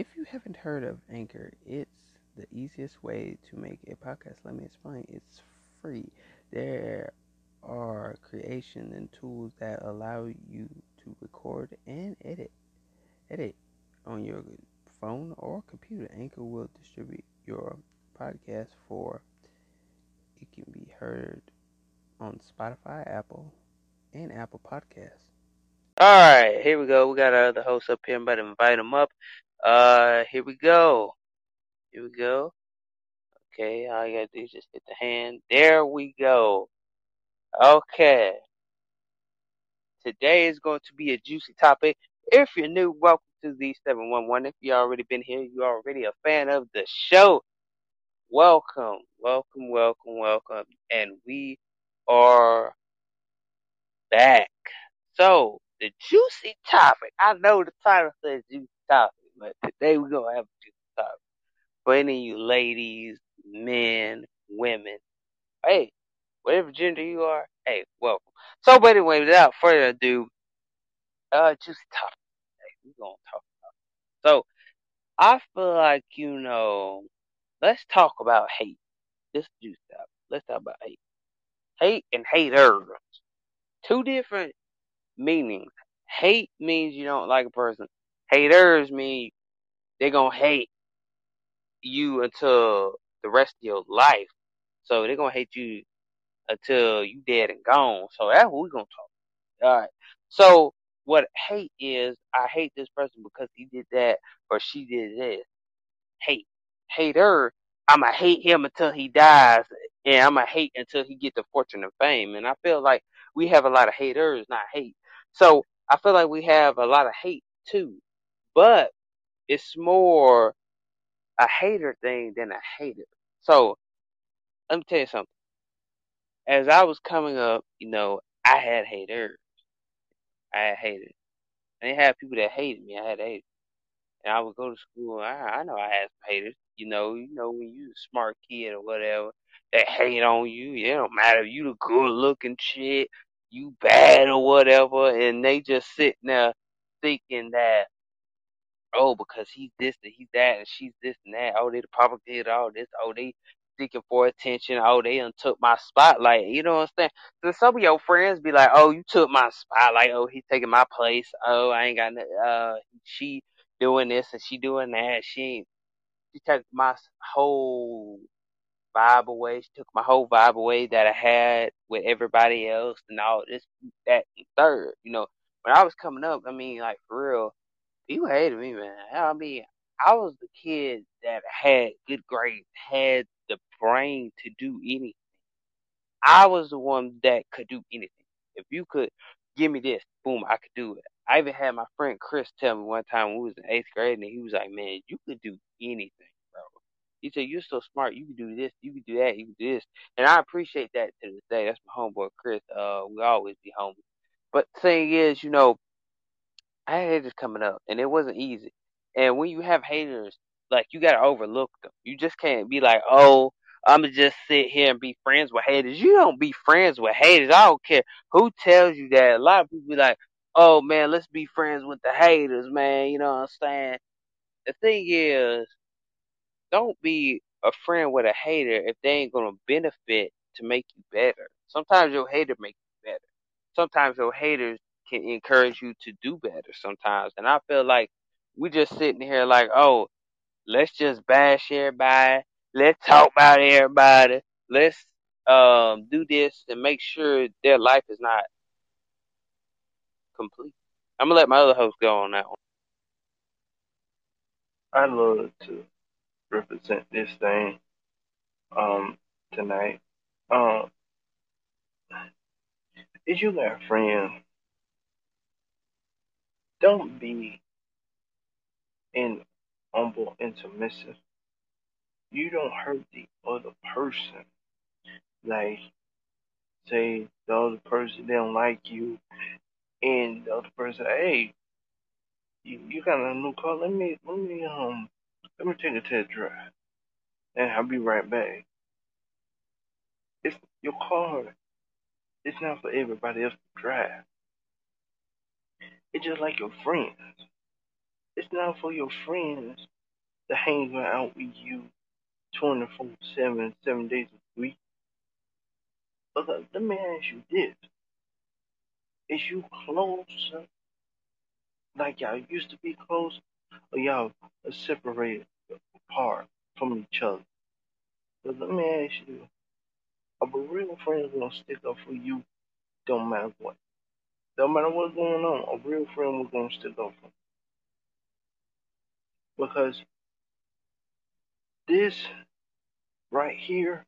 if you haven't heard of Anchor, it's the easiest way to make a podcast. Let me explain. It's free. There are creation and tools that allow you to record and edit edit on your phone or computer. Anchor will distribute your podcast for it can be heard on Spotify, Apple, and Apple Podcasts. All right, here we go. We got our other host up here. I'm about to invite him up. Uh, here we go. Here we go. Okay, all you gotta do is just hit the hand. There we go. Okay. Today is going to be a juicy topic. If you're new, welcome to the 711. If you already been here, you're already a fan of the show. Welcome, welcome, welcome, welcome. And we are back. So, the juicy topic. I know the title says juicy topic, but today we're to have a topic. For any of you ladies, men, women, hey, whatever gender you are, hey, welcome. So, but anyway, without further ado, uh, juicy topic. Hey, we're to talk about it. So, I feel like, you know, let's talk about hate. This juicy topic. Let's talk about hate. Hate and haters. Two different meanings. Hate means you don't like a person. Haters mean they're gonna hate you until the rest of your life. So they're gonna hate you until you dead and gone. So that's what we're gonna talk. All right. So what hate is, I hate this person because he did that or she did this. Hate. Hater, I'ma hate him until he dies and I'ma hate until he get the fortune and fame. And I feel like we have a lot of haters, not hate. So I feel like we have a lot of hate too, but it's more a hater thing than a hater. So let me tell you something. As I was coming up, you know, I had haters. I had haters. I didn't have people that hated me. I had haters. And I would go to school. I, I know I had some haters. You know, you know when you a smart kid or whatever, they hate on you. It don't matter if you the good looking shit you bad or whatever, and they just sitting there thinking that, oh, because he's this and he's that, and she's this and that. Oh, they the propagated all this. Oh, they seeking for attention. Oh, they done took my spotlight. You know what I'm saying? So some of your friends be like, oh, you took my spotlight. Oh, he's taking my place. Oh, I ain't got no, uh, she doing this and she doing that. She ain't, she took my whole vibe away. She took my whole vibe away that I had with everybody else and all this, that, and third. You know, when I was coming up, I mean, like for real, people hated me, man. I mean, I was the kid that had good grades, had the brain to do anything. I was the one that could do anything. If you could give me this, boom, I could do it. I even had my friend Chris tell me one time we was in eighth grade, and he was like, "Man, you could do anything." Bro." He said, You're so smart. You can do this. You can do that. You can do this. And I appreciate that to this day. That's my homeboy, Chris. Uh, we always be homies. But the thing is, you know, I had haters coming up, and it wasn't easy. And when you have haters, like, you got to overlook them. You just can't be like, Oh, I'm going to just sit here and be friends with haters. You don't be friends with haters. I don't care who tells you that. A lot of people be like, Oh, man, let's be friends with the haters, man. You know what I'm saying? The thing is, don't be a friend with a hater if they ain't gonna benefit to make you better. Sometimes your hater make you better. Sometimes your haters can encourage you to do better sometimes. And I feel like we just sitting here like, oh, let's just bash everybody. Let's talk about everybody. Let's um do this and make sure their life is not complete. I'm gonna let my other host go on that one. I love to represent this thing um tonight. Um if you got friends, don't be in humble and submissive. You don't hurt the other person. Like say the other person don't like you and the other person hey you, you got a new car, let me let me um let me take a test drive. And I'll be right back. It's your car. It's not for everybody else to drive. It's just like your friends. It's not for your friends to hang out with you 24 7, 7 days a week. But let me ask you this. Is you closer like y'all used to be close, or y'all are separated apart from each other? But let me ask you, a real friends gonna stick up for you, don't matter what. Don't matter what's going on, a real friend was gonna stick up for. Because this right here,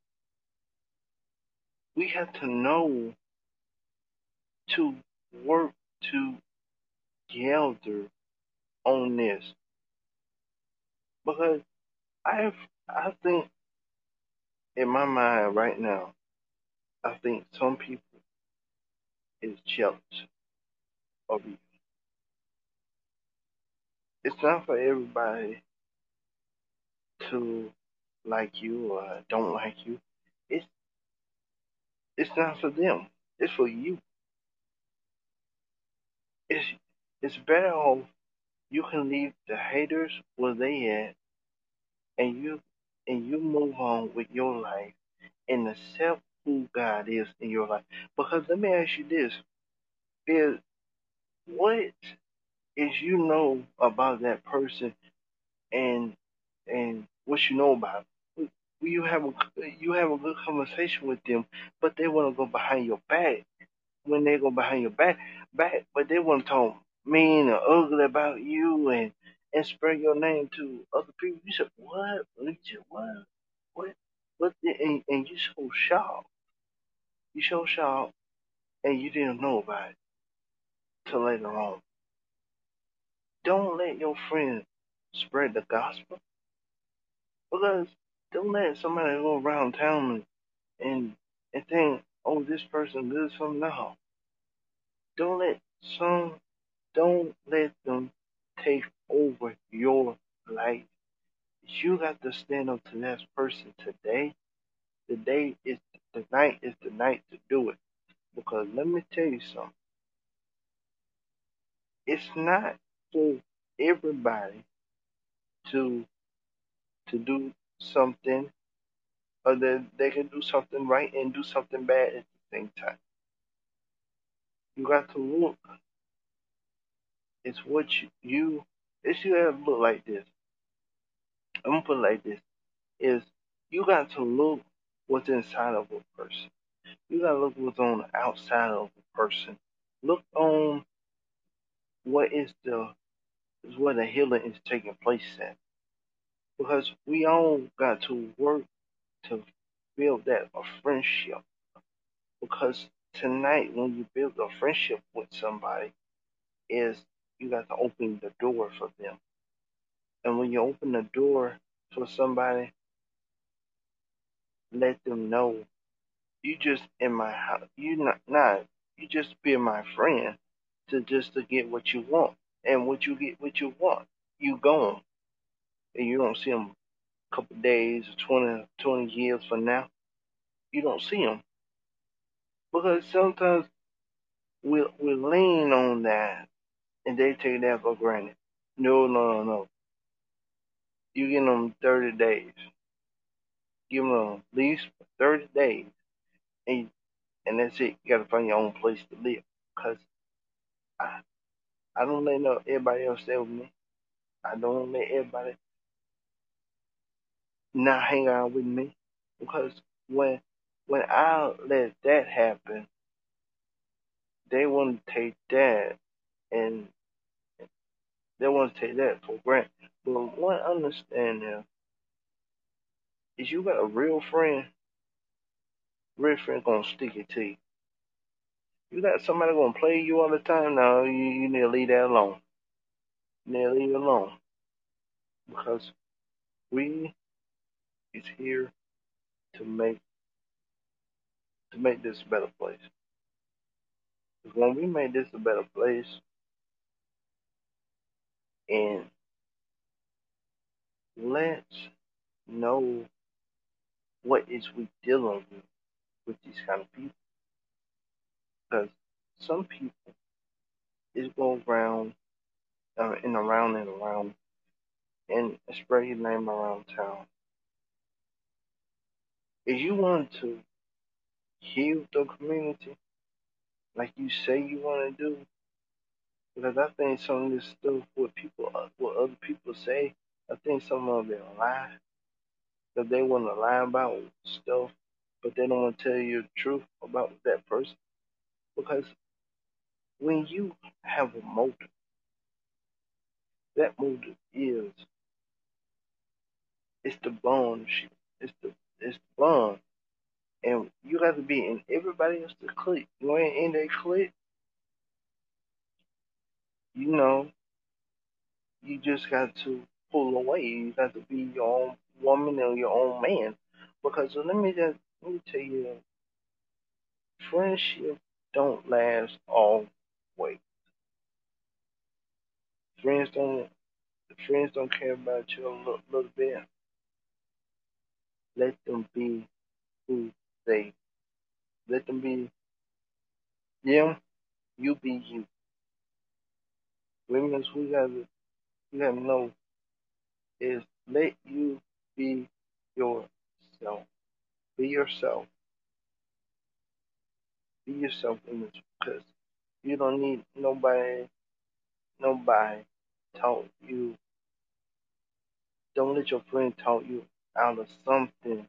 we have to know to work together on this. Because I I think in my mind right now, I think some people is jealous of you. It's not for everybody to like you or don't like you. It's it's not for them. It's for you. It's it's better off you can leave the haters where they at and you and you move on with your life and accept who God is in your life. Because let me ask you this. Is what is you know about that person and and what you know about them. You have a you have a good conversation with them, but they want to go behind your back. When they go behind your back, back, but they want to talk mean or ugly about you and and spread your name to other people. You said what? What? What? What? And, and you so shocked. You so shocked, and you didn't know about it later on. Don't let your friends spread the gospel. Because don't let somebody go around town and and, think, oh, this person does something. No. Don't let some don't let them take over your life. You got to stand up to that person today. The day is the night is the night to do it. Because let me tell you something. It's not for everybody to to do something or that they can do something right and do something bad at the same time. You got to look. It's what you, you it's you have to look like this. I'm gonna put it like this. Is you got to look what's inside of a person. You gotta look what's on the outside of a person. Look on what is the is where the healing is taking place at. Because we all got to work to build that a friendship. Because tonight when you build a friendship with somebody is you got to open the door for them. And when you open the door for somebody, let them know you just in my house. You not not you just be my friend to just to get what you want. And what you get what you want, you gone. And you don't see them a couple days, 20, 20 years from now. You don't see them because sometimes we we lean on that and they take that for granted. No, no, no, no. You give them 30 days. Give them at least 30 days. And, and that's it. You got to find your own place to live. Because I, I don't let no, everybody else stay with me. I don't let everybody not hang out with me. Because when when I let that happen, they want to take that and they want to take that for granted. But one understand now is you got a real friend, real friend gonna stick it to you. You got somebody gonna play you all the time. Now you, you need to leave that alone. You need to leave it alone because we is here to make to make this a better place. Because when we make this a better place, and let's know what is we dealing with with these kind of people. Because some people is going around uh, and around and around and spread your name around town. If you want to heal the community like you say you want to do, because I think some of this stuff, what people, what other people say, I think some of it lie, because they want to lie about stuff, but they don't want to tell you the truth about that person. Because when you have a motive, that motive is it's the bond. It's the it's the bond, and you got to be in everybody else's clique. You ain't in their clique, you know. You just got to pull away. You got to be your own woman or your own man. Because let me just let me tell you, friendship don't last always. Friends don't friends don't care about you a little, little bit. Let them be who they. Let them be them. You be you. Women, we gotta we gotta know is let you be yourself. Be yourself. Be yourself in this because you don't need nobody nobody taught you don't let your friend talk you out of something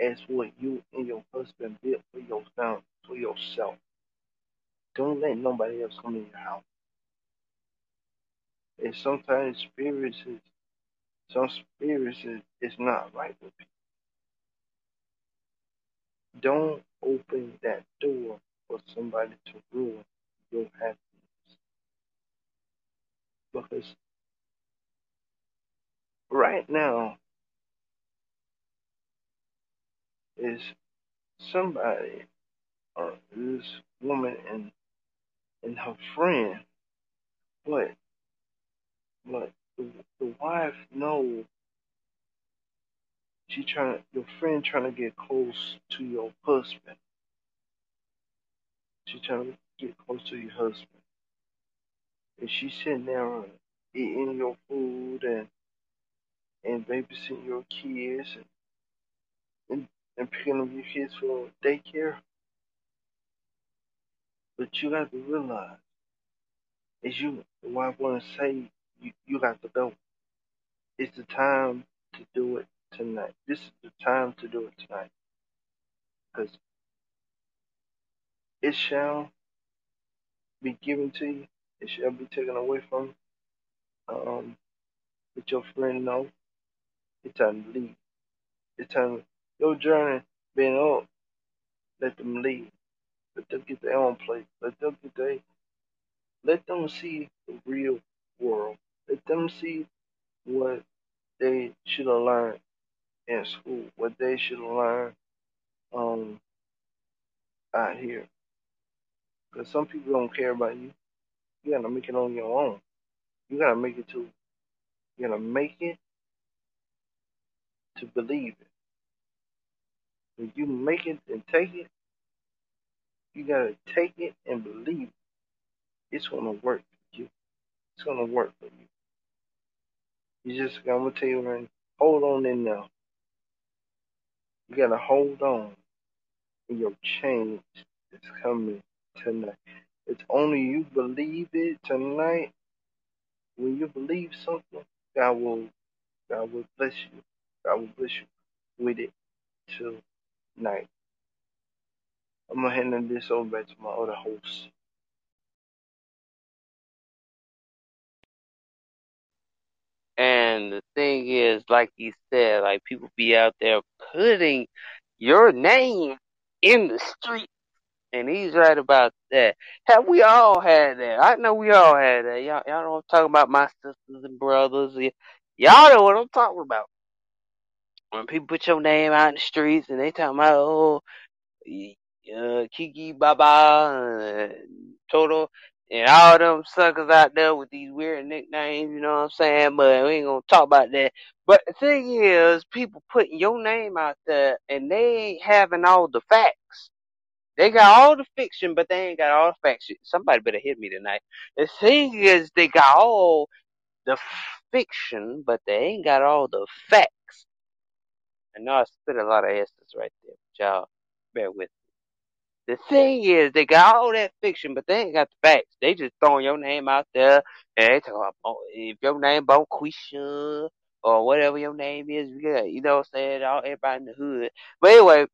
as what you and your husband built for yourself for yourself. Don't let nobody else come in your house. And sometimes spirits is some spirits is, is not right with people. Don't open that door for somebody to ruin your happiness. Because right now is somebody or this woman and and her friend, but but the, the wife knows she trying your friend trying to get close to your husband. She trying to get close to your husband. And she's sitting there uh, eating your food and and babysitting your kids and, and, and picking up your kids for daycare. But you got to realize, as you, the wife want to say, you, you got to go. It's the time to do it tonight. This is the time to do it tonight. Because it shall be given to you. It shall be taken away from you. Um, let your friend know. It's time to leave. It's time. Your journey been up. Let them leave. Let them get their own place. Let them get their. Let them see the real world. Let them see what they should have learned in school. What they should learn um out here. Because some people don't care about you. You gotta make it on your own. You gotta make it to. You gotta make it to believe it. When you make it and take it, you gotta take it and believe it. It's gonna work for you. It's gonna work for you. You just I'm gonna tell you man, hold on in there. You gotta hold on. Your change is coming tonight. It's only you believe it tonight. When you believe something, God will God will bless you. God will bless you with it tonight. I'm gonna hand this over back to my other host. And the thing is, like you said, like people be out there putting your name in the street. And he's right about that. Have we all had that? I know we all had that. Y'all, y'all know I'm talking about my sisters and brothers. Y'all know what I'm talking about. When people put your name out in the streets and they talking about, oh, uh, Kiki Baba, uh, Toto, and all them suckers out there with these weird nicknames, you know what I'm saying? But we ain't gonna talk about that. But the thing is, people putting your name out there and they ain't having all the facts. They got all the fiction, but they ain't got all the facts. Somebody better hit me tonight. The thing is, they got all the fiction, but they ain't got all the facts. I know I spit a lot of S's right there, but y'all bear with me. The thing is, they got all that fiction, but they ain't got the facts. They just throwing your name out there, and they talk about oh, if your name Bonquisha or whatever your name is, you know what I'm saying? All everybody in the hood. But anyway,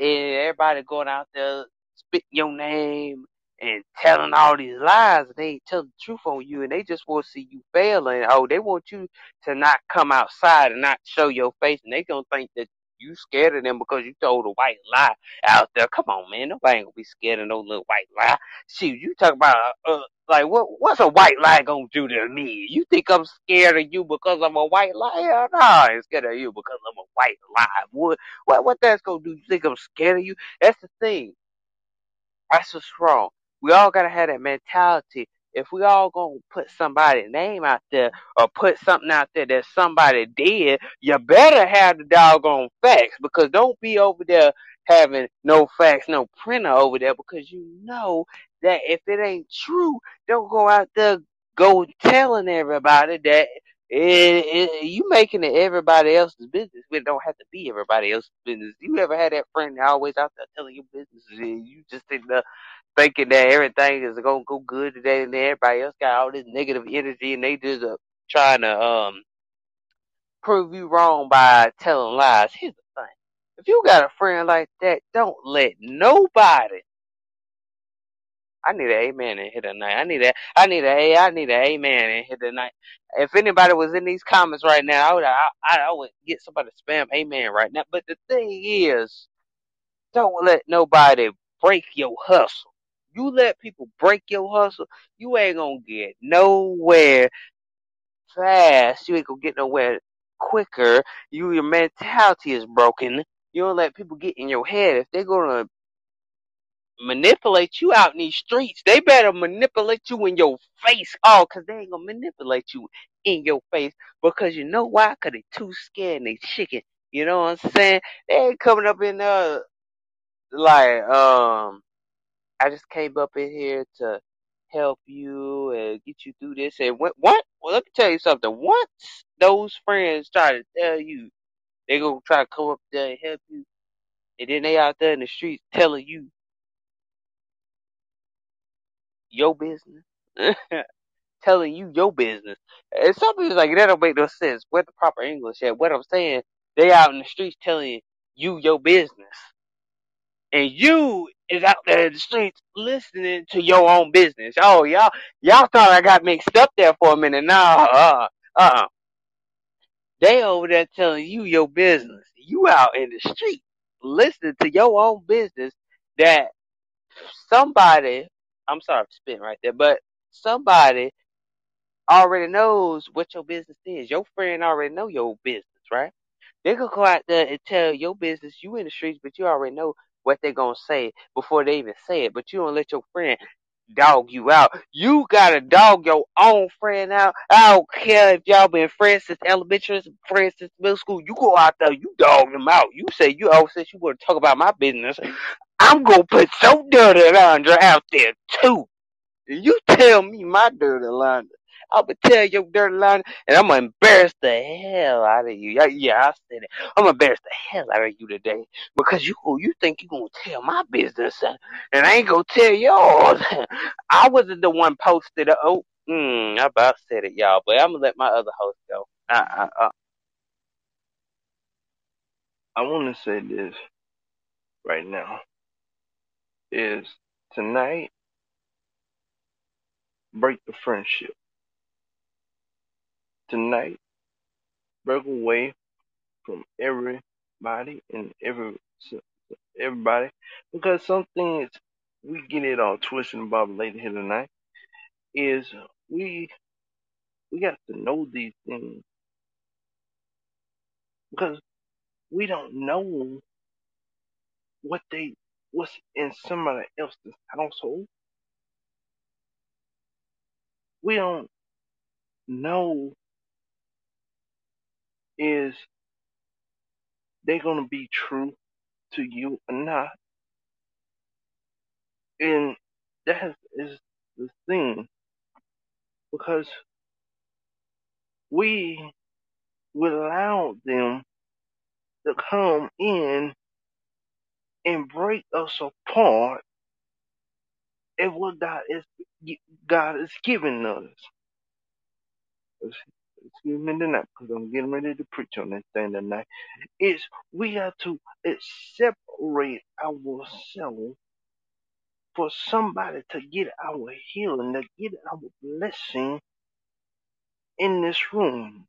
everybody going out there spitting your name and telling all these lies and they ain't tell the truth on you and they just want to see you fail and oh they want you to not come outside and not show your face and they gonna think that you scared of them because you told a white lie out there. Come on, man. Nobody ain't gonna be scared of no little white lie. Shoot, you talk about uh, like what? What's a white lie gonna do to me? You think I'm scared of you because I'm a white liar? No, I ain't scared of you because I'm a white lie. What? What? What that's gonna do? You think I'm scared of you? That's the thing. That's what's wrong. We all gotta have that mentality. If we all gonna put somebody's name out there or put something out there that somebody did, you better have the doggone facts because don't be over there having no facts, no printer over there because you know that if it ain't true, don't go out there go telling everybody that it, it, you making it everybody else's business. It don't have to be everybody else's business. You ever had that friend that always out there telling your business and you just think the thinking that everything is gonna go good today, and then everybody else got all this negative energy, and they just uh, trying to um prove you wrong by telling lies. Here's the thing: if you got a friend like that, don't let nobody. I need an amen in here tonight. I need a, I need a, I need an amen in here tonight. If anybody was in these comments right now, I would, I, I would get somebody to spam amen right now. But the thing is, don't let nobody break your hustle. You let people break your hustle, you ain't gonna get nowhere fast. You ain't gonna get nowhere quicker. You your mentality is broken. You don't let people get in your head. If they're gonna manipulate you out in these streets, they better manipulate you in your face. Oh, cause they ain't gonna manipulate you in your face because you know why? Cause they too scared and they chicken. You know what I'm saying? They ain't coming up in there like um I just came up in here to help you and get you through this. And what? What? Well, let me tell you something. Once those friends try to tell you they gonna try to come up there and help you, and then they out there in the streets telling you your business, telling you your business. And some people's like that don't make no sense. What the proper English at? What I'm saying, they out in the streets telling you your business and you is out there in the streets listening to your own business. Oh, y'all, y'all thought I got mixed up there for a minute. No, uh, uh, they over there telling you your business. You out in the street listening to your own business that somebody, I'm sorry I'm spitting right there, but somebody already knows what your business is. Your friend already know your business, right? They could go out there and tell your business you in the streets, but you already know what they're gonna say before they even say it. But you don't let your friend dog you out. You gotta dog your own friend out. I don't care if y'all been friends since elementary, friends since middle school. You go out there, you dog them out. You say you oh since you want to talk about my business, I'm gonna put your dirty laundry out there too. You tell me my dirty laundry. I'm gonna tell your dirty line, and I'm gonna embarrass the hell out of you. Yeah, yeah, I said it. I'm gonna embarrass the hell out of you today because you you think you're gonna tell my business, and, and I ain't gonna tell yours. I wasn't the one posted. Oh, mm, I about said it, y'all, but I'm gonna let my other host go. Uh, uh, uh. I want to say this right now is tonight break the friendship tonight break away from everybody and every everybody because some things we get it all twisted about later here tonight is we we got to know these things because we don't know what they what's in somebody else's household. We don't know is they gonna be true to you or not. And that is the thing because we allow them to come in and break us apart and what God is God is giving us. Excuse me tonight, because I'm getting ready to preach on this thing tonight. Is we have to separate ourselves for somebody to get our healing, to get our blessing in this room.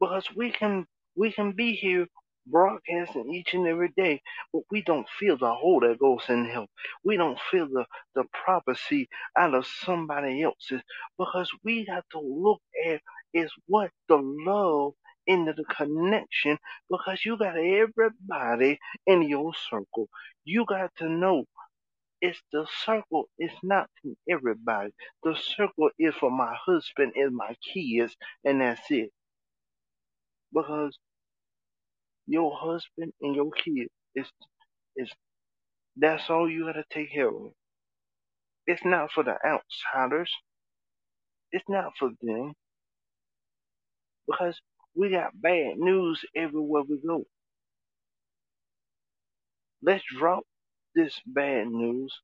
Because we can we can be here broadcasting each and every day, but we don't feel the Holy Ghost in him. We don't feel the, the prophecy out of somebody else's because we have to look at is what the love into the connection because you got everybody in your circle. You got to know it's the circle It's not from everybody. The circle is for my husband and my kids, and that's it. Because your husband and your kids is is that's all you gotta take care of. It's not for the outsiders. It's not for them. Because we got bad news everywhere we go. Let's drop this bad news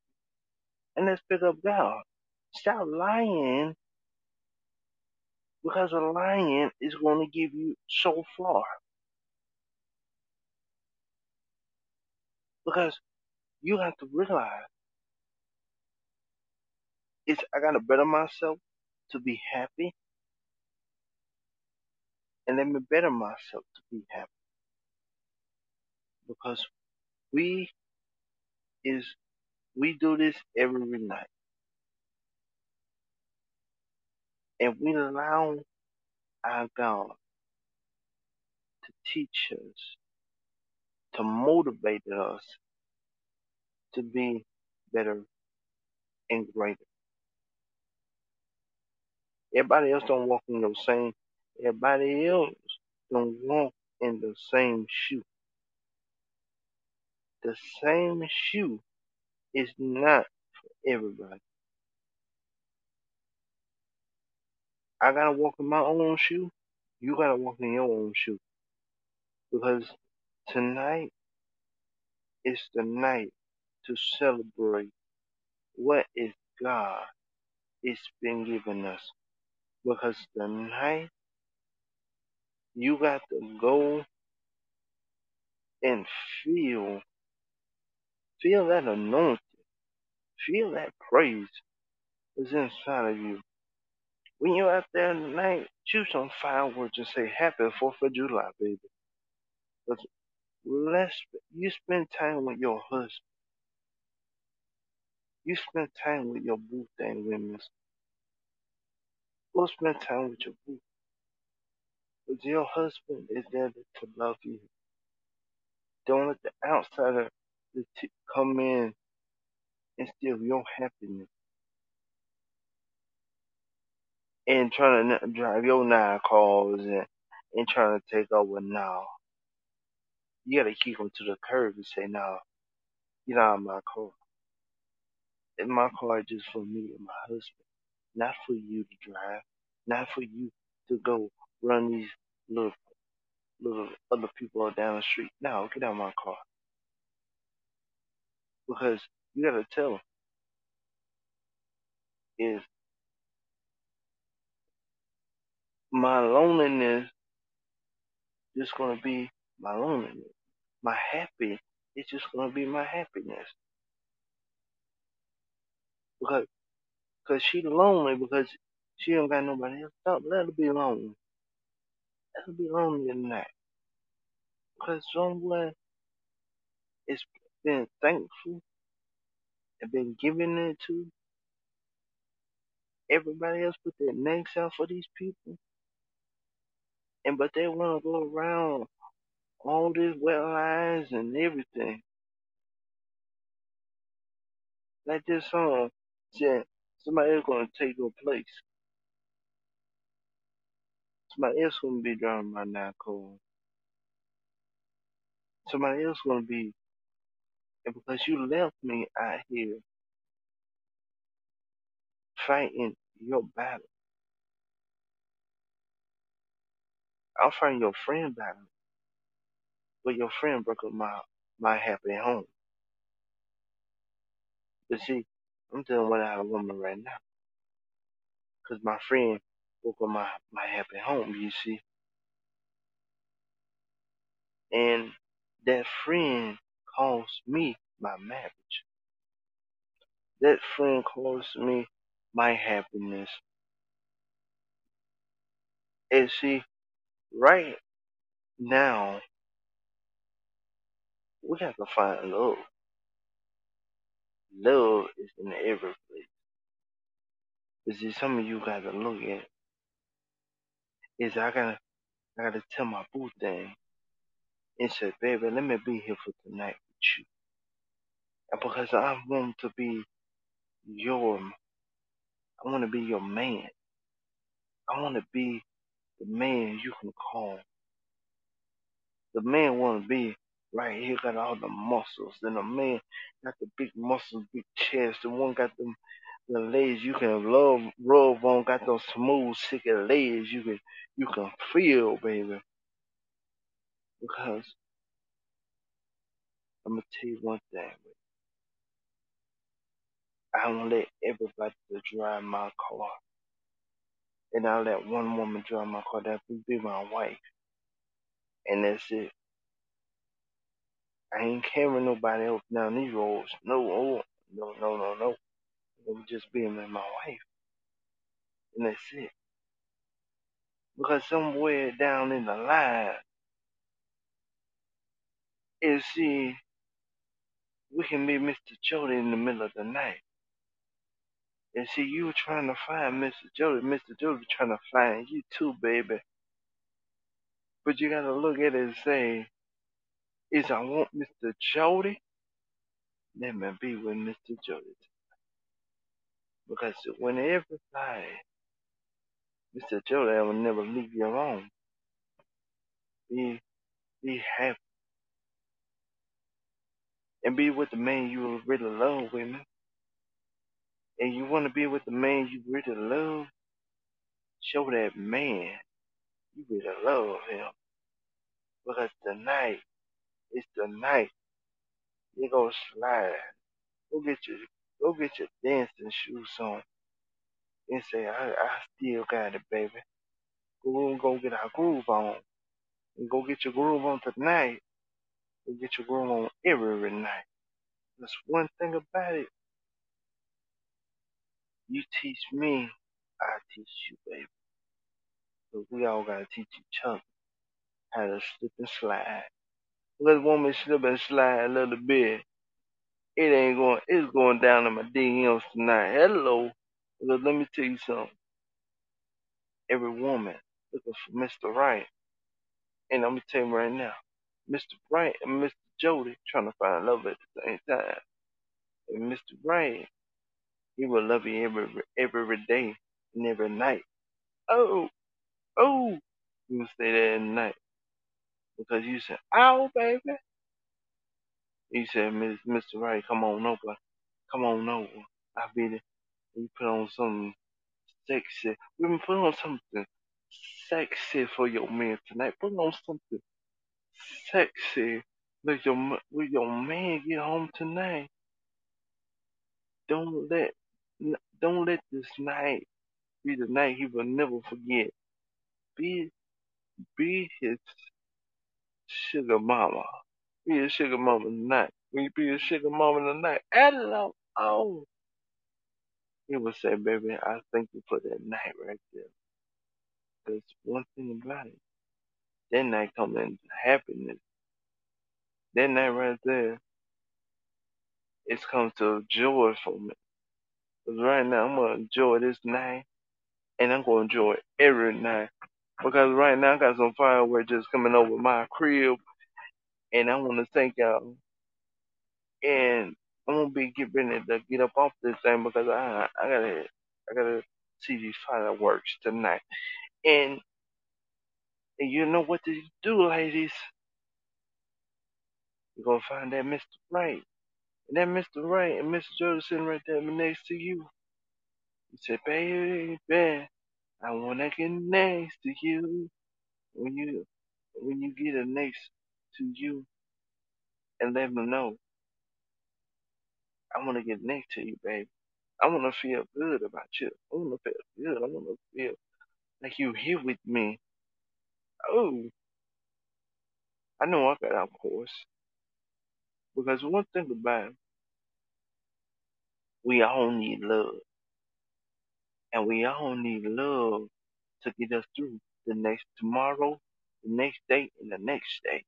and let's pick up God. Stop lying because a lying is going to give you so far. Because you have to realize it's I gotta better myself to be happy and let me better myself to be happy. Because we is we do this every night. And we allow our God to teach us, to motivate us to be better and greater. Everybody else don't walk in the same everybody else don't walk in the same shoe. The same shoe is not for everybody. I gotta walk in my own shoe. You gotta walk in your own shoe. Because tonight is the night to celebrate what is God is been given us. Because tonight you got to go and feel feel that anointing. Feel that praise is inside of you. When you're out there tonight, shoot some fireworks and say happy Fourth of July, baby. But let's you spend time with your husband. You spend time with your boo thing women. Go spend time with your boo. Your husband is there to love you. Don't let the outsider come in and steal your happiness. And trying to drive your nine cars and, and trying to take over now. You gotta keep them to the curb and say, no, get out of my car. And my car is just for me and my husband. Not for you to drive. Not for you to go run these little little other people down the street. Now get out of my car. Because you gotta tell them is my loneliness just gonna be my loneliness. My happy is just gonna be my happiness. Because cause she lonely because she don't got nobody else. Don't let her be lonely. Her be lonely tonight. Because someone is been thankful and been giving it to. Everybody else put their necks out for these people. And but they wanna go around all these wet lines and everything. Like this song said, somebody else gonna take your place. Somebody else gonna be driving my narco. Somebody else gonna be, and because you left me out here fighting your battle. I'm fighting your friend battle. But your friend broke up my my happy home. But see, I'm dealing with a woman right now. Cause my friend up my, my happy home, you see. And that friend cost me my marriage. That friend cost me my happiness. And see, right now, we have to find love. Love is in every place. But see, some of you gotta look at is I gotta I gotta tell my boo thing and say, baby, let me be here for tonight with you. And because I want to be your I want to be your man. I want to be the man you can call. The man want to be right here, got all the muscles. And the man got the big muscles, big chest. The one got them the legs you can love, rub on. Got those smooth, sick legs you can you can feel, baby. Because I'm gonna tell you one thing. I don't let everybody to drive my car. And I let one woman drive my car. That would be my wife. And that's it. I ain't carrying nobody else down these roads. No, no, no, no, no. I'm just being with my wife. And that's it. Because somewhere down in the line, is see, we can meet Mr. Jody in the middle of the night. And see, you were trying to find Mr. Jody. Mr. Jody trying to find you too, baby. But you gotta look at it and say, is I want Mr. Jody, let me be with Mr. Jody. Because when everybody, Mr. Jody will never leave you alone. Be, be happy. And be with the man you really love, women. And you want to be with the man you really love, show that man you really love him. Because tonight, it's the night. You go slide. Go get your, go get your dancing shoes on. And say, I, I still got it, baby. Go and go get our groove on. And go get your groove on tonight. Go get your groove on every night. That's one thing about it. You teach me, I teach you, baby. We all gotta teach each other how to slip and slide. Let a woman slip and slide a little bit. It ain't going, it's going down in my DMs tonight. Hello. Because let me tell you something. Every woman looking for Mr. Right. And I'm to tell you right now, Mr. Right and Mr. Jody trying to find love at the same time. And Mr. Right, he will love you every, every day and every night. Oh, oh, you will stay there at night. Because you said, ow, baby. He said, Mr. Right, come on over. Come on over. I'll be there. You put on something sexy. We been put on something sexy for your man tonight. Put on something sexy. Let your let your man get home tonight. Don't let don't let this night be the night he will never forget. Be be his sugar mama. Be his sugar mama tonight. When you be his sugar mama tonight, hello, oh. He will say, baby, I thank you for that night right there. Because one thing about it, that night comes into happiness. That night right there, it's come to joy for me. Because right now, I'm going to enjoy this night, and I'm going to enjoy every night. Because right now, I got some fireworks just coming over my crib, and I want to thank y'all. And I'm gonna be getting ready to get up off this thing because I I gotta I gotta see these fireworks tonight. And, and you know what to do, ladies. You're gonna find that Mr. Right. And that Mr. Right and Mr. Jordan sitting right there next to you. You say, baby, I wanna get next to you. When you when you get next to you and let me know, I wanna get next to you, baby. I wanna feel good about you. I wanna feel good. I wanna feel like you here with me. Oh, I know I got of course. Because one thing about it, we all need love. And we all need love to get us through the next tomorrow, the next day, and the next day.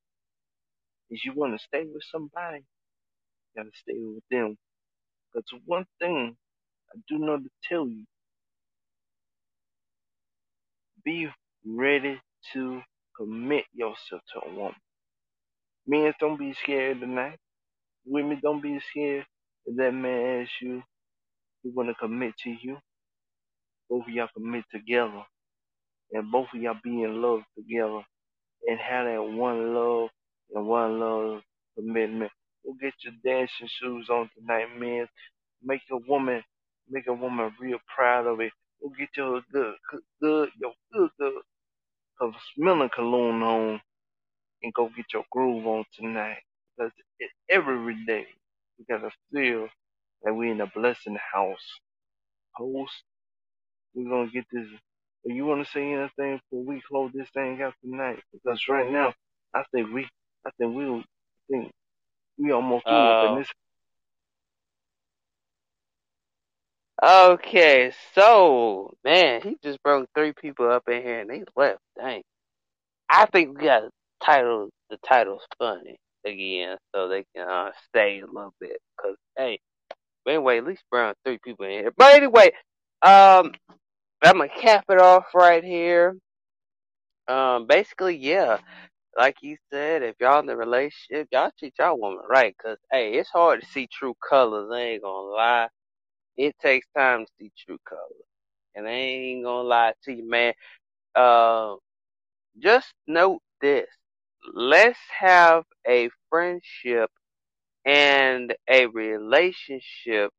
If you want to stay with somebody, you gotta stay with them. Because one thing I do know to tell you, be ready to commit yourself to a woman. Men, don't be scared tonight. Women, don't be scared if that man asks you, he want to commit to you. Both of y'all commit together. And both of y'all be in love together. And have that one love and one love commitment. Go get your dancing shoes on tonight, man. Make a woman, make a woman real proud of it. Go get your good, good, your good, good, of smelling cologne on and go get your groove on tonight. Because every day we gotta feel that we in a blessing house. Host, we're gonna get this. You want to say anything before we close this thing out tonight? Because right now, I think we, I think we, I think we almost Uh, with this. okay, so man, he just brought three people up in here and they left. Dang. I think we gotta title the titles funny again so they can uh, stay a little bit. Cause hey, but anyway, at least bring three people in here. But anyway, um, I'm gonna cap it off right here. Um, basically, yeah, like you said, if y'all in the relationship, y'all treat y'all woman right. Cause hey, it's hard to see true colors. I ain't gonna lie. It takes time to see true colors, and I ain't gonna lie to you, man. Uh, just note this. Let's have a friendship and a relationship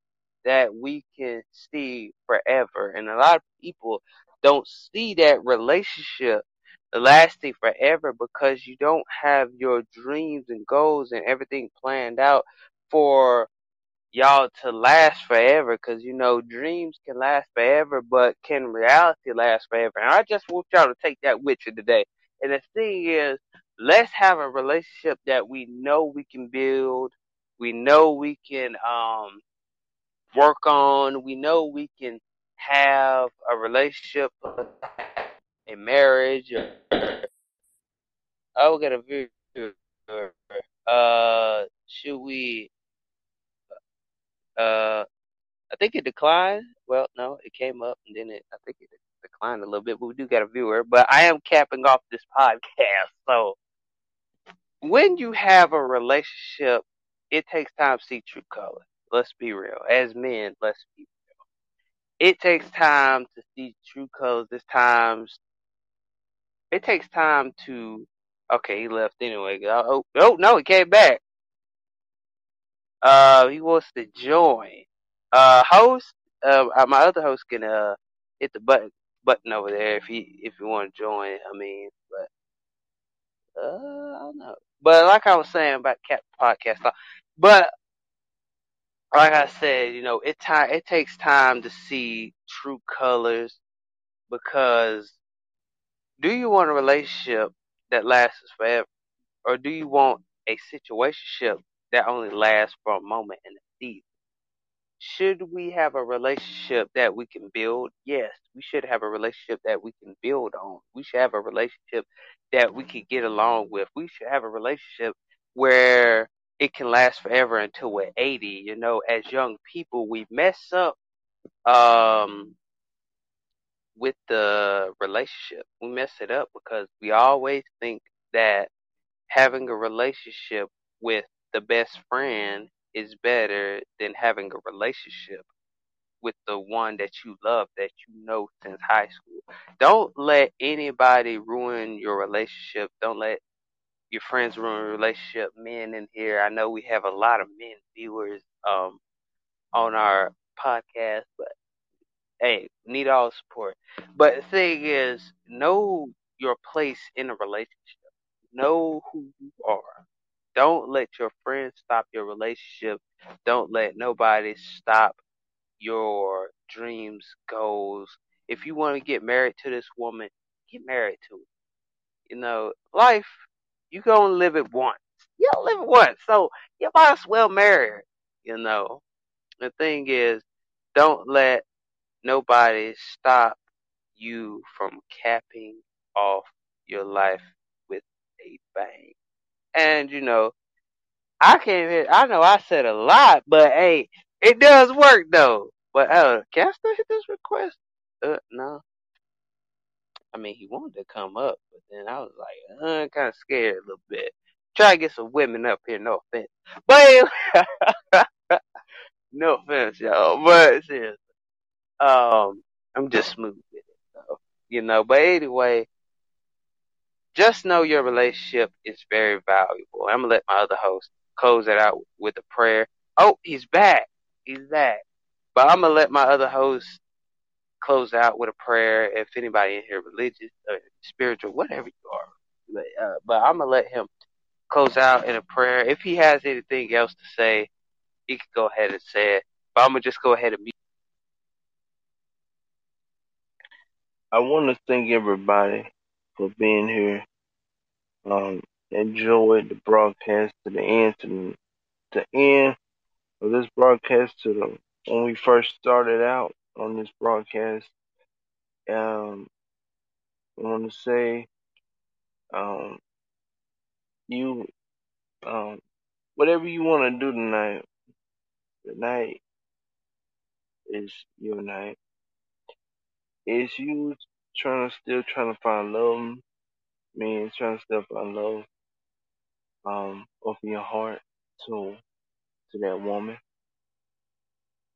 that we can see forever. And a lot of people don't see that relationship lasting forever because you don't have your dreams and goals and everything planned out for y'all to last forever. Because you know dreams can last forever but can reality last forever? And i just want y'all to take that with you today. And the thing is let's have a relationship that we know we can build we know we can um work on we know we can have a relationship a marriage or oh we got a viewer uh should we uh I think it declined. Well, no, it came up and then it, I think it declined a little bit, but we do got a viewer. But I am capping off this podcast. So when you have a relationship, it takes time to see true color. Let's be real. As men, let's be real. It takes time to see true colors. This times, it takes time to, okay, he left anyway. Oh, oh no, he came back. Uh, he wants to join. Uh, host, uh, my other host can uh hit the button button over there if he if you want to join. I mean, but uh, I don't know. But like I was saying about Cat Podcast, but like I said, you know, it time it takes time to see true colors because do you want a relationship that lasts forever, or do you want a situationship that only lasts for a moment in the season? should we have a relationship that we can build? Yes, we should have a relationship that we can build on. We should have a relationship that we can get along with. We should have a relationship where it can last forever until we're 80. You know, as young people, we mess up um, with the relationship. We mess it up because we always think that having a relationship with the best friend is better than having a relationship with the one that you love that you know since high school. Don't let anybody ruin your relationship. Don't let your friends ruin your relationship. Men in here, I know we have a lot of men viewers um on our podcast, but hey, need all support. But the thing is, know your place in a relationship. Know who you are. Don't let your friends stop your relationship. Don't let nobody stop your dreams, goals. If you want to get married to this woman, get married to her. You know, life, you gonna live it once. You don't live it once, so you might as well marry her. You know, the thing is, don't let nobody stop you from capping off your life with a bang. And you know, I can't hit, I know I said a lot, but hey, it does work though. But uh, can I still hit this request? Uh, no. I mean, he wanted to come up, but then I was like, uh, kind of scared a little bit. Try to get some women up here, no offense. But no offense, y'all. But seriously, um, I'm just smooth with it, though. You know, but anyway, just know your relationship is very valuable. I'm gonna let my other host close it out with a prayer. Oh, he's back. He's back. But I'm gonna let my other host close out with a prayer. If anybody in here religious or spiritual, whatever you are, but, uh, but I'm gonna let him close out in a prayer. If he has anything else to say, he can go ahead and say it. But I'm gonna just go ahead and I want to thank everybody for being here. Um, enjoyed the broadcast to the end, to the, end of this broadcast to the when we first started out on this broadcast. Um, I want to say, um, you, um, whatever you want to do tonight, tonight is your night. Is you trying to still trying to find love, mean trying to still find love, um, open your heart to to that woman,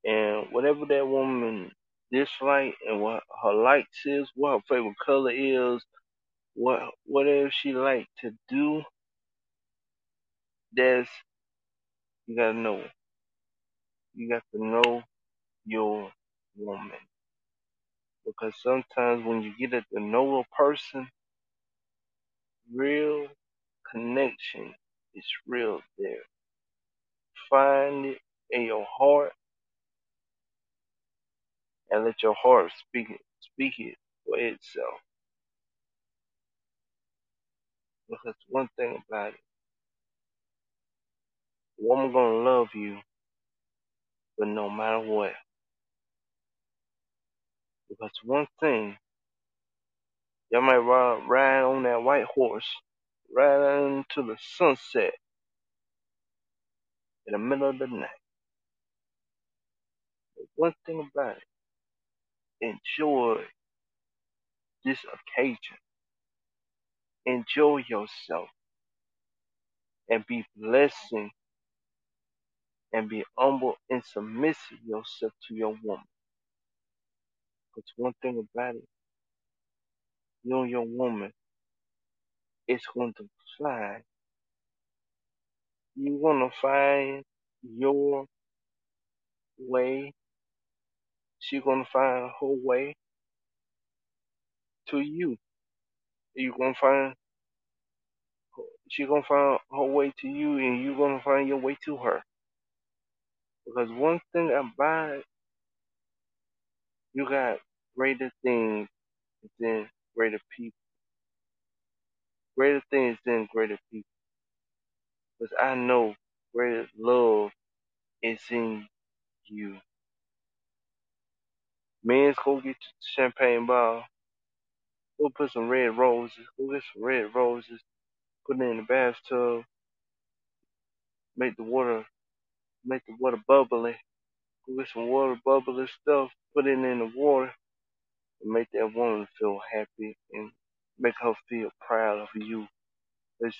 and whatever that woman dislike and what her likes is, what her favorite color is, what whatever she like to do, that's you gotta know. You got to know your woman. Because sometimes when you get to know a person, real connection is real there. Find it in your heart and let your heart speak it speak it for itself. Because one thing about it, a woman gonna love you, but no matter what. Because one thing, y'all might ride, ride on that white horse, right into the sunset in the middle of the night. But one thing about it, enjoy this occasion. Enjoy yourself and be blessing and be humble and submissive yourself to your woman. Because one thing about it, you and your woman is going to fly. You want to find your way. She's going to find her way to you. You're going to find, she's going to find her way to you and you're going to find your way to her. Because one thing about you got greater things than greater people. Greater things than greater people. Because I know greater love is in you. Men's go get your champagne bottle. Go put some red roses. Go get some red roses. Put it in the bathtub. Make the water, make the water bubbly. Get some water bubbly stuff. Put it in the water. And make that woman feel happy and make her feel proud of you. Cause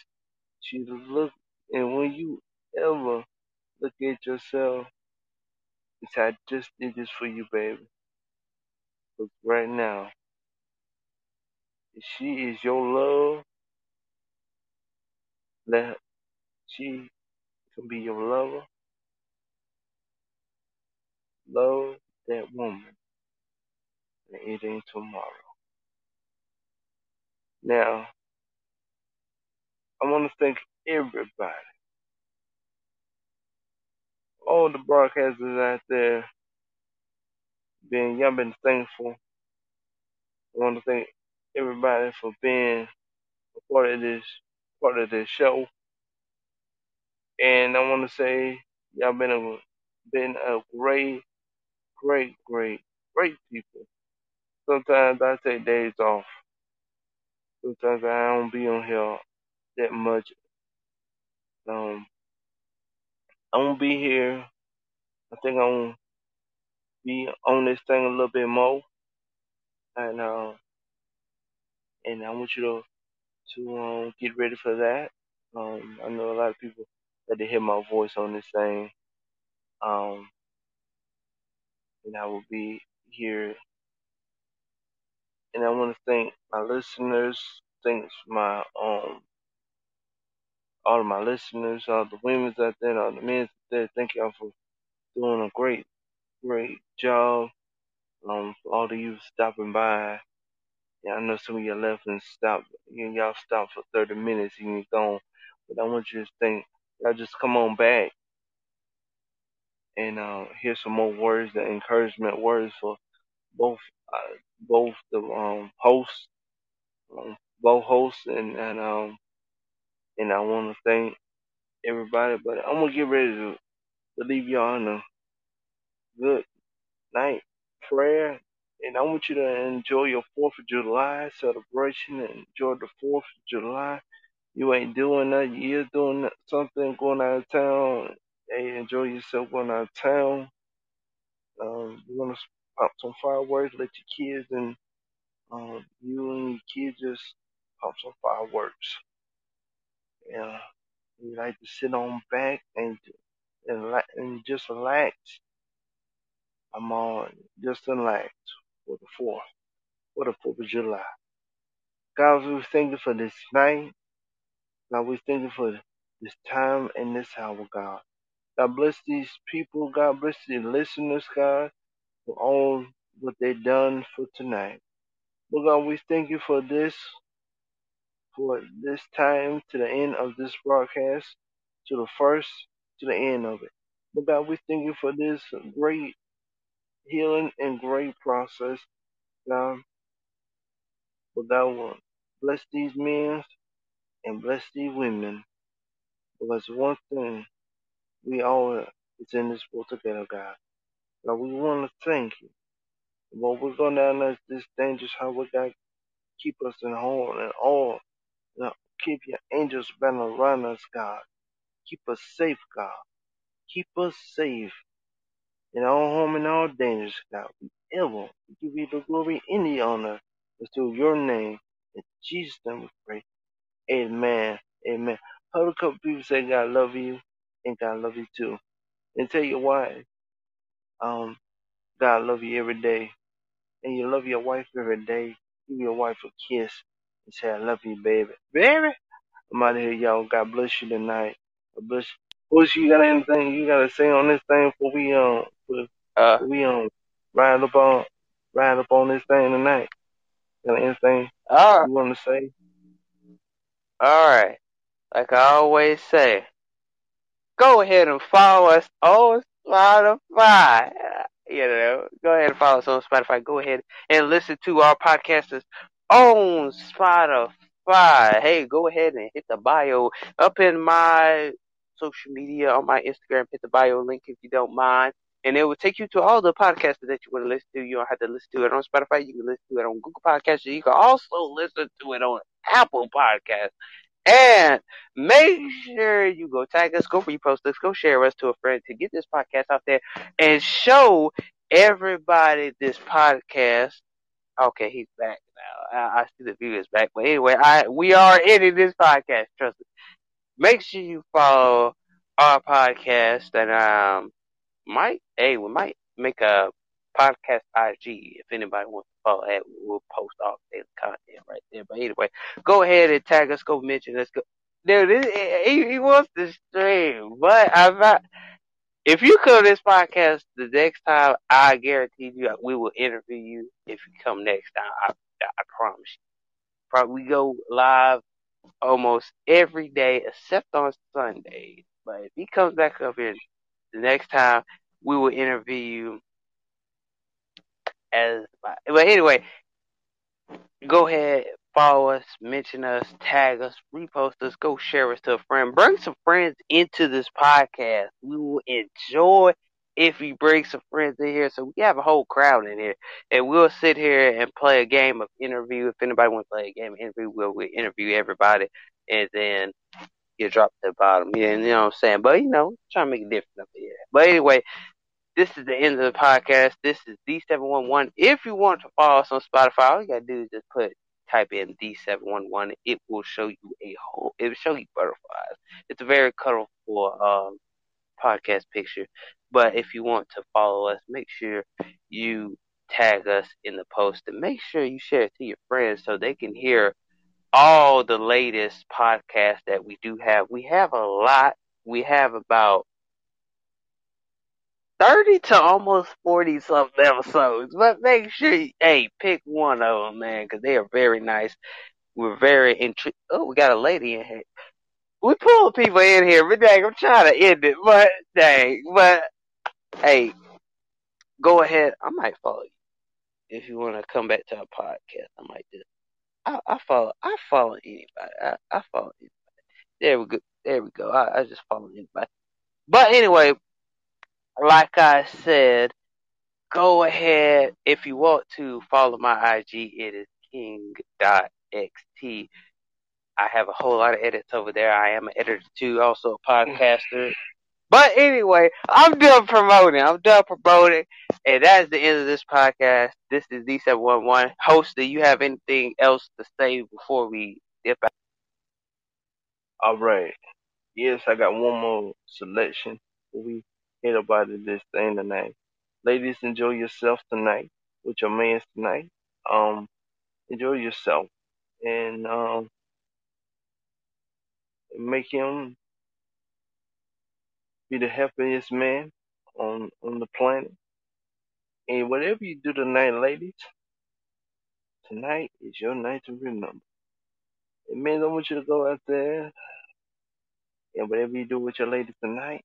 she look, and when you ever look at yourself it's I just did this for you, baby. But right now, if she is your love, let she can be your lover. Love that woman. and ain't tomorrow. Now, I want to thank everybody, all the broadcasters out there, being y'all been thankful. I want to thank everybody for being a part of this part of this show, and I want to say y'all been a been a great, great, great, great people. Sometimes I take days off. Sometimes I don't be on here that much. Um, I'm gonna be here. I think I'm gonna be on this thing a little bit more, and uh, and I want you to to um, get ready for that. Um, I know a lot of people that they hear my voice on this thing, um, and I will be here. And I want to thank my listeners, thanks my um all of my listeners, all the women's out there, all the men out there. Thank y'all for doing a great, great job. Um, for all of you stopping by. Yeah, I know some of you left and stopped. You y'all stopped for 30 minutes and you gone. But I want you to think, y'all just come on back and uh, hear some more words, the encouragement words for both uh, both the um, hosts, um, both hosts, and and um and I want to thank everybody. But I'm gonna get ready to, to leave y'all in a good night prayer. And I want you to enjoy your Fourth of July celebration and enjoy the Fourth of July. You ain't doing nothing, you're doing something, going out of town. Hey, enjoy yourself going out of town. Um, you want to pop some fireworks, let your kids and um, you and your kids just pop some fireworks. Yeah, you like to sit on back and and, and just relax. I'm on just relax for the fourth, for the Fourth of July. God, we thank you for this night. God, we thank you for this time and this hour, God. God bless these people. God bless the listeners, God, for all what they've done for tonight. But God, we thank you for this, for this time to the end of this broadcast, to the first, to the end of it. But God, we thank you for this great healing and great process, God. for But God, bless these men and bless these women. Because one thing, we all is in this world together, God. God, we want to thank you. While we're going down this, dangerous highway, God, keep us in home and all. Know, keep your angels been around us, God. Keep us safe, God. Keep us safe in all home and all dangers, God. We ever give you the glory and the honor. Through your name. In Jesus' name we pray. Amen. Amen. Heard a couple people say God love you and God love you too. And tell your wife, um, God love you every day. And you love your wife every day. Give your wife a kiss and say, I love you, baby. Baby! I'm out of here, y'all. God bless you tonight. God bless you. Bush, you got anything you gotta say on this thing before we um before Uh, we um ride up on ride up on this thing tonight? Got anything all right, you wanna say? all right. Like I always say, go ahead and follow us on Spotify. You know, go ahead and follow us on Spotify. Go ahead and listen to our podcasters on Spotify. Hey, go ahead and hit the bio up in my social media on my Instagram. Hit the bio link if you don't mind. And it will take you to all the podcasts that you want to listen to. You don't have to listen to it on Spotify. You can listen to it on Google Podcasts. You can also listen to it on Apple Podcasts. And make sure you go tag us, go repost us, go share us to a friend to get this podcast out there and show everybody this podcast. Okay, he's back now. I, I see the view is back. But anyway, I we are ending this podcast. Trust me. Make sure you follow our podcast and um might hey we might make a podcast IG if anybody wants to follow that. We'll post all daily content right there. But anyway, go ahead and tag us, go mention us. Go. Dude, he, he wants to stream, but I'm not. if you come to this podcast the next time, I guarantee you uh, we will interview you if you come next time. I, I promise you. Probably we go live almost every day except on Sundays. But if he comes back up here the next time, we will interview you as. But anyway, go ahead, follow us, mention us, tag us, repost us, go share us to a friend. Bring some friends into this podcast. We will enjoy if you bring some friends in here. So we have a whole crowd in here. And we'll sit here and play a game of interview. If anybody wants to play a game of interview, we'll, we'll interview everybody. And then you drop to the bottom. Yeah, you know what I'm saying? But, you know, trying to make it different up here. But anyway, this is the end of the podcast. This is D711. If you want to follow us on Spotify, all you gotta do is just put type in D711. It will show you a whole. It will show you butterflies. It's a very colorful um, podcast picture. But if you want to follow us, make sure you tag us in the post and make sure you share it to your friends so they can hear all the latest podcasts that we do have. We have a lot. We have about 30 to almost 40 something episodes. But make sure, you, hey, pick one of them, man, because they are very nice. We're very intrigued. Oh, we got a lady in here. We pull people in here, but dang, I'm trying to end it, but dang, but hey, go ahead. I might follow you if you want to come back to our podcast. I might do. I, I follow. I follow anybody. I, I follow anybody. There we go. There we go. I, I just follow anybody. But anyway, like I said, go ahead if you want to follow my IG. It is king.xt. I have a whole lot of edits over there. I am an editor too, also a podcaster. But anyway, I'm done promoting. I'm done promoting. And that is the end of this podcast. This is D711. Host, do you have anything else to say before we dip out? All right. Yes, I got one more selection we of this thing tonight. Ladies, enjoy yourself tonight with your man tonight. Um, enjoy yourself and um, make him be the happiest man on on the planet. And whatever you do tonight, ladies, tonight is your night to remember. And man, I want you to go out there and whatever you do with your ladies tonight,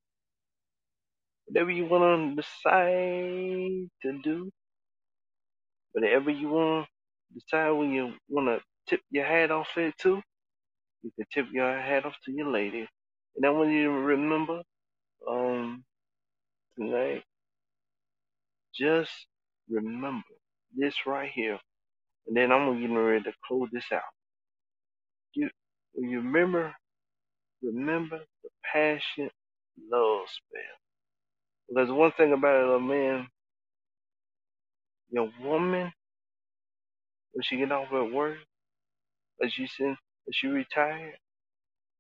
whatever you want to decide to do, whatever you want to decide when you want to tip your hat off it to, you can tip your hat off to your lady. And I want you to remember, um, tonight, just remember this right here. And then I'm getting ready to close this out. You, you remember, remember the passion love spell. Because one thing about it, a man, your woman, when she get off at work, as she said, as she retired,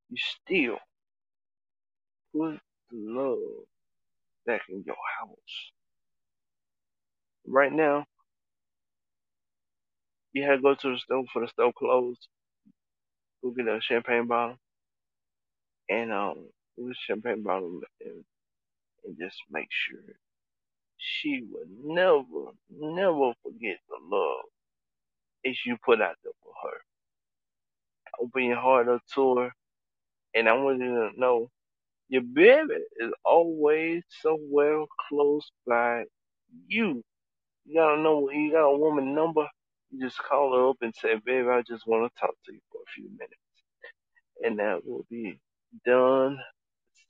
you still put the love back in your house. Right now, you had to go to the store for the store closed. Go get a champagne bottle and um, get a champagne bottle and, and just make sure she would never, never forget the love that you put out there for her. Open your heart up to her, and I want you to know your baby is always somewhere close by you. You gotta know you got a woman number. You just call her up and say, "Baby, I just want to talk to you for a few minutes," and that will be done,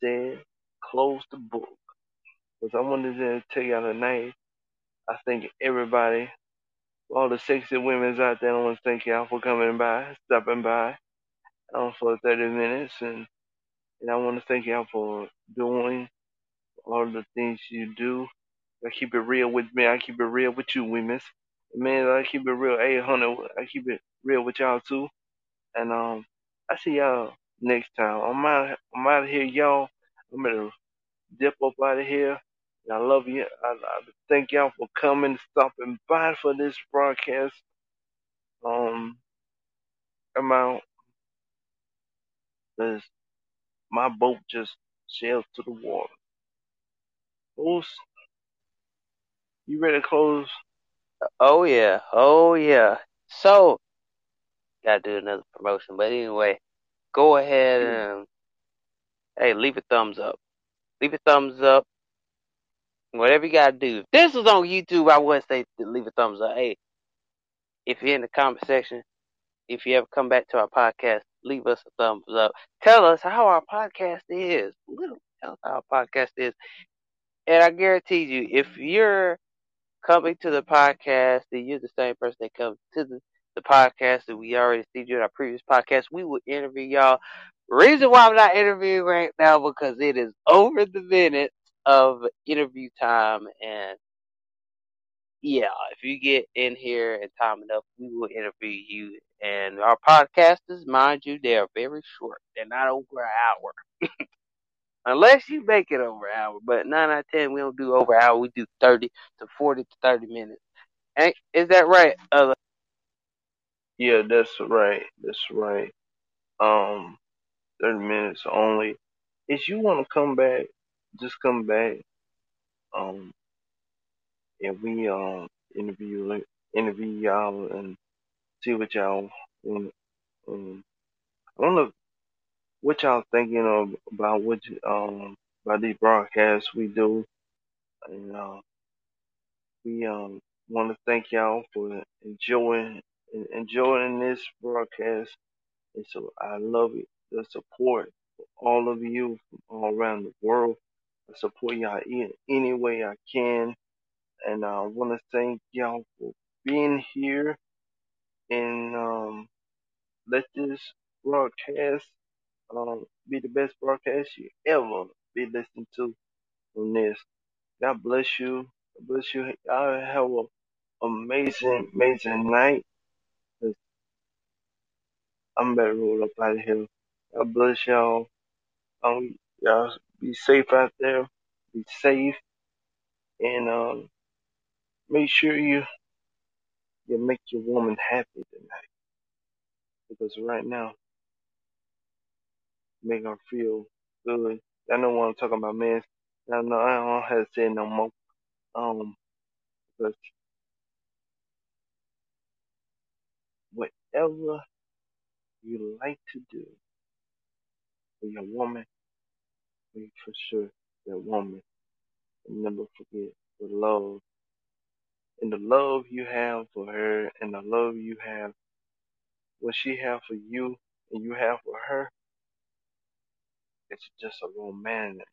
said, close the book. Because I wanted to tell y'all tonight, I think everybody, all the sexy women's out there, I want to thank y'all for coming by, stopping by um, for 30 minutes. And, and I want to thank y'all for doing all the things you do. I keep it real with me. I keep it real with you, women. Man, I keep it real 800. I keep it real with y'all too. And um, I see y'all next time. I'm out. I'm out of here, y'all. I'm gonna dip up out of here. I love you. I, I thank y'all for coming, stopping by for this broadcast. Um, I'm out. Cause my boat just sailed to the water. close. You ready to close? Oh yeah, oh yeah. So, gotta do another promotion, but anyway, go ahead and hey, leave a thumbs up. Leave a thumbs up. Whatever you gotta do. If this was on YouTube, I would say leave a thumbs up. Hey, if you're in the comment section, if you ever come back to our podcast, leave us a thumbs up. Tell us how our podcast is. Literally, tell us how our podcast is. And I guarantee you, if you're coming to the podcast and you're the same person that comes to the, the podcast that we already see you in our previous podcast, we will interview y'all. Reason why I'm not interviewing right now because it is over the minutes of interview time and yeah, if you get in here and time enough, we will interview you. And our podcasters, mind you, they are very short. They're not over an hour. Unless you make it over an hour. But 9 out of 10, we don't do over an hour. We do 30 to 40 to 30 minutes. Ain't, is that right? Uh, Yeah, that's right. That's right. Um, thirty minutes only. If you want to come back, just come back. Um, and we um interview interview y'all and see what y'all want. Um, I don't know what y'all thinking of about what um about these broadcasts we do, and uh, we um want to thank y'all for enjoying enjoying this broadcast. And so I love it, the support all of you from all around the world. Support y'all in any way I can. And I want to thank y'all for being here and um, let this broadcast um, be the best broadcast you ever be listening to on this. God bless you. God bless you. Y'all have an amazing, amazing night. I'm to roll up out of here. God bless y'all. Um, y'all be safe out there. Be safe, and um, make sure you you make your woman happy tonight. Because right now, make her feel good. I know what I'm talking about, man. I know I don't have to say no more. Um, but whatever you like to do for your woman, make for sure that woman and never forget the love and the love you have for her and the love you have what she have for you and you have for her. It's just a romantic.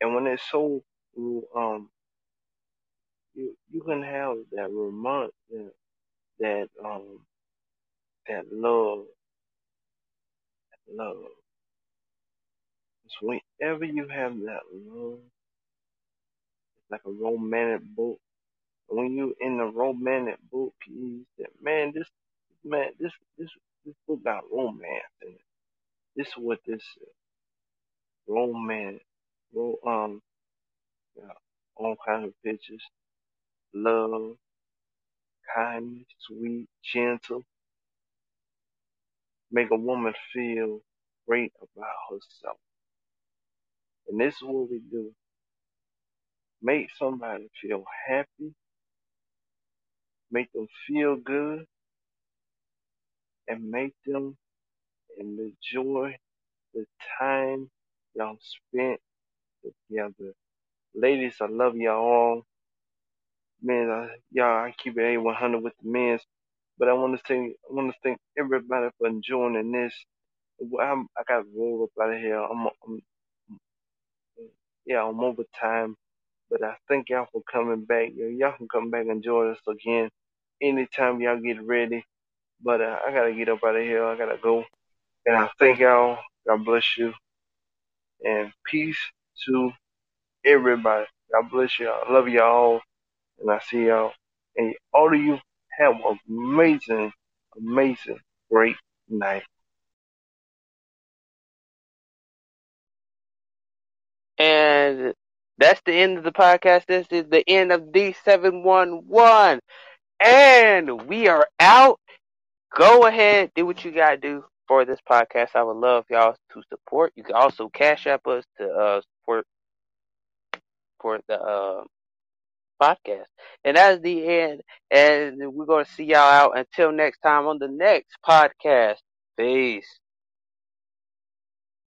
And when it's so um you you can have that romance that that um that love that love. Whenever you have that love, it's like a romantic book. When you in a romantic book, you say, man, this man, this this this book got romance in it. This is what this is. Romance. Ro- um yeah, all kinds of pictures. Love, kindness, sweet, gentle. Make a woman feel great about herself. And this is what we do. Make somebody feel happy, make them feel good, and make them enjoy the time y'all spent together. Ladies, I love y'all all. Man, I, y'all, I keep it A 100 with the men. But I want to say, I want to thank everybody for joining this. I'm, I got rolled up out of here. I'm, I'm, yeah, I'm over time. But I thank y'all for coming back. Y'all can come back and join us again anytime y'all get ready. But uh, I gotta get up out of here. I gotta go. And I thank y'all. God bless you. And peace to everybody. God bless y'all. I love y'all. And I see y'all. And all of you have an amazing, amazing, great night. And that's the end of the podcast. This is the end of D711. And we are out. Go ahead, do what you gotta do for this podcast. I would love y'all to support. You can also cash app us to uh, support for the uh, podcast. And that's the end. And we're going to see y'all out until next time on the next podcast. Peace.